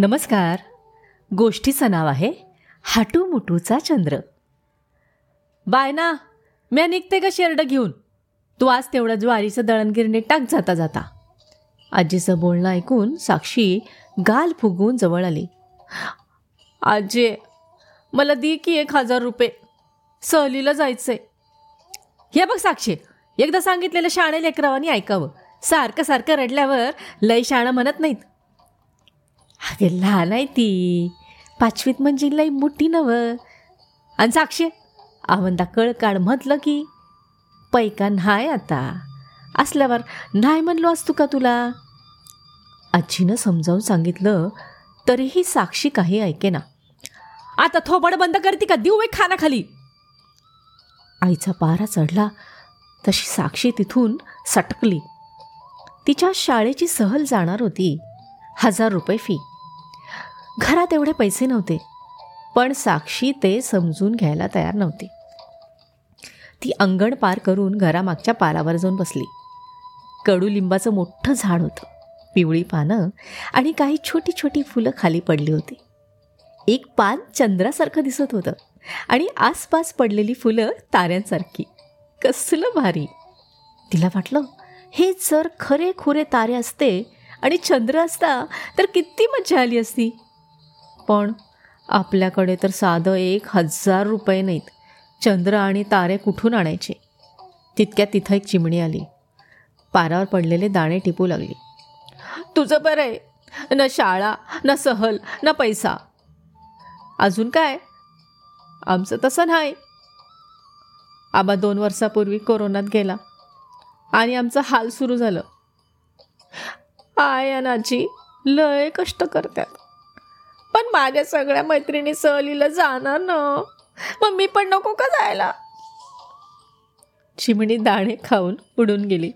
नमस्कार. गोष्टीचं नाव आहे हाटू मुटूचा चंद्र. बाय ना म्या निघते का शेरडं घेऊन. तू आज तेवढं ज्वारीचं दळणगिरणी टाक जाता जाता. आजीचं बोलणं ऐकून साक्षी गाल फुगवून जवळ आली. आजी मला दी की एक हजार रुपये. सहलीला जायचंय. हे बघ साक्षी एकदा सांगितलेलं शाणे लेकरावानी ऐकावं. सारखं सारखं रडल्यावर लय शाणं म्हणत नाहीत. अगे लहान आहे ती. पाचवीत म्हणजे लई मोठी नव आणि साक्षी आवंदा कळ काढ म्हटलं की पैका नाही आता. असल्यावर नाही म्हणलो असतो का तुला? आजीनं समजावून सांगितलं तरीही साक्षी काही ऐके ना. आता थोबड बंद करते का? देऊ एक खानाखाली. आईचा पारा चढला तशी साक्षी तिथून सटकली. तिच्या शाळेची सहल जाणार होती. हजार रुपये फी घरात एवढे पैसे नव्हते. पण साक्षी ते समजून घ्यायला तयार नव्हती. ती अंगण पार करून घरामागच्या पारावर जाऊन बसली. कडुलिंबाचं मोठं झाड होतं पिवळी पानं आणि काही छोटी छोटी फुलं खाली पडली होती. एक पान चंद्रासारखं दिसत होतं आणि आसपास पडलेली फुलं ताऱ्यांसारखी. कसलं भारी! तिला वाटलं हे जर खरे खुरे तारे असते आणि चंद्र असता तर किती मजा आली असती. पण आपल्याकडे तर साधं एक हजार रुपये नाहीत. चंद्र आणि तारे कुठून आणायचे? तितक्या तिथं एक चिमणी आली. पारावर पडलेले दाणे टिपू लागली. तुझं बरं आहे. ना शाळा ना सहल ना पैसा. अजून काय? आमचं तसं नाही. आबा दोन वर्षापूर्वी कोरोनात गेला. आणि आमचं हाल सुरू झालं. आय अनाची लय कष्ट करतात. पण माझ्या सगळ्या मैत्रिणी सहलीला जाणार ना. मग मी पण नको का जायला? चिमणी दाणे खाऊन उडून गेली.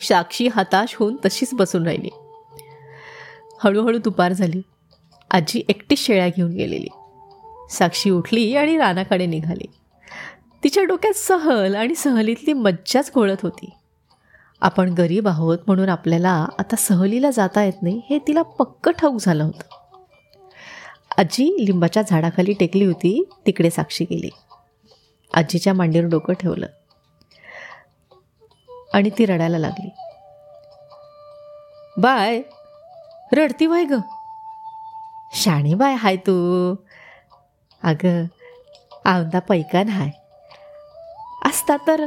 साक्षी हताश होऊन तशीच बसून राहिली. हळूहळू दुपार झाली. आजी एकटी शेळ्या घेऊन गेलेली. साक्षी उठली आणि रानाकडे निघाली. तिच्या डोक्यात सहल आणि सहलीतली मज्जाच घोळत होती. आपण गरीब आहोत म्हणून आपल्याला आता सहलीला जाता येत नाही हे तिला पक्क ठाऊक झालं होतं. आजी लिंबाच्या झाडाखाली टेकली होती तिकडे साक्षी गेली. आजीच्या मांडीवर डोकं ठेवलं. आणि ती रडायला लागली. बाय रडती बाय ग? शाणी बाय हाय तू. अगं आवंदा पैका हाय. असता तर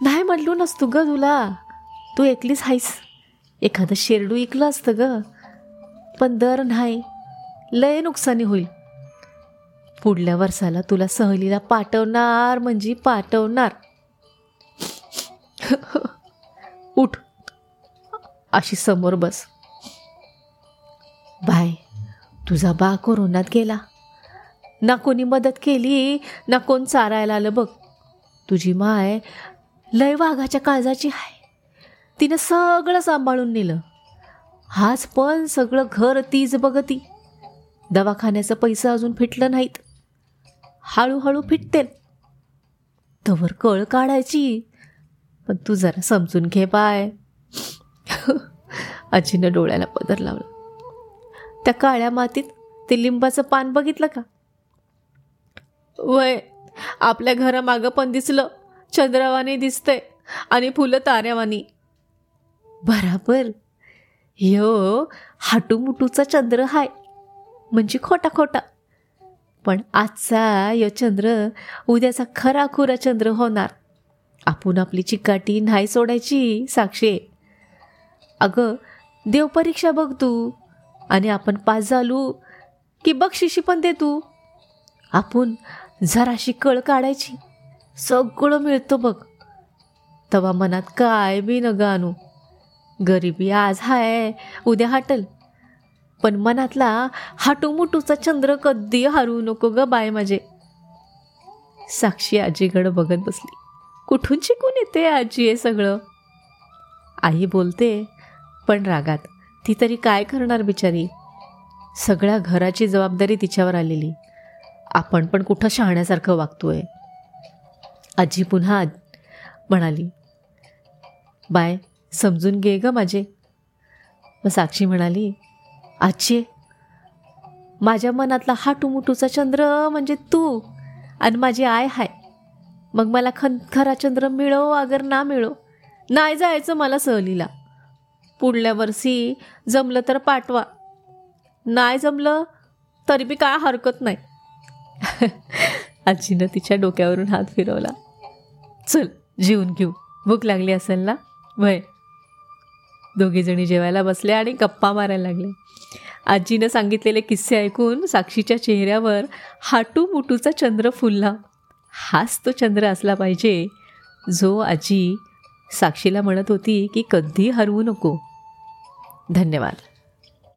नाही म्हणलो नसतो ग तुला. तू एकलीच हायस एखादं शेरडू ऐकलं असतं ग. पण दर नाही. लय नुकसानी होईल. पुढल्या वर्षाला तुला सहलीला पाठवणार म्हणजे पाठवणार. उठ. अशी समोर बस. बाय तुझा बा कोरोनात गेला. ना कोणी मदत केली ना कोण चारायला आलं बघ. तुझी माय लय वाघाच्या काळजाची आहे. तिनं सगळं सांभाळून नेलं. हाच पण सगळं घर तीच बघती. दवाखान्याचं पैसा अजून फिटलं नाहीत. हळूहळू फिटतेल तवर कळ काढायची. पण तू जरा समजून घे बाय. आजीनं डोळ्याला पदर लावलं. त्या काळ्या मातीत ते लिंबाचं पान बघितलं का? वय आपल्या घरामागं पण दिसलं. चंद्रावानी दिसतंय आणि फुलं ताऱ्यावानी. बराबर. यो हाटूमुटूचा चंद्र हाय. म्हणजे खोटा खोटा. पण आजचा यो चंद्र उद्याचा खरा खुरा चंद्र होणार. आपण आपली चिकाटी नाही सोडायची साक्षी. अगं देवपरीक्षा बघ तू. आणि आपण पास झालो की बक्षिशी पण दे तू. आपण जराशी कळ काढायची. सगळं मिळतं बघ. तवा मनात काय बी न गाणू गरिबी आज हाय उद्या हाटल. पण मनातला हाटूमुटूचा चंद्र कधी हारू नको ग बाय माझे. साक्षी आजीकडं बघत बसली. कुठून शिकून येते आजी हे सगळं? आई बोलते पण रागात ती तरी काय करणार बिचारी? सगळ्या घराची जबाबदारी तिच्यावर आलेली. आपण पण कुठं शहाण्यासारखं वागतोय? आजी पुन्हा म्हणाली बाय समजून घे ग माझे. मग साक्षी म्हणाली आजी माझ्या मनातला हाटूमुटूचा चंद्र म्हणजे तू आणि माझी आय हाय. मग मला खन खरा चंद्र मिळो अगर ना मिळो? नाही जायचं मला सहलीला. पुढल्या वर्षी जमलं तर पाठवा. नाही जमलं तरी बी काय हरकत नाही. आजीनं तिच्या डोक्यावरून हात फिरवला. चल जेवून घेऊ. भूक लागली असेल ना? वय. दोघीजणी जेवायला बसल्या आणि गप्पा मारायला लागले. आजीनं सांगितलेले किस्से ऐकून साक्षीच्या चेहऱ्यावर हाटू मुटूचा चंद्र फुलला. हाच तो चंद्र असला पाहिजे जो आजी साक्षीला म्हणत होती की कधी हरवू नको. धन्यवाद.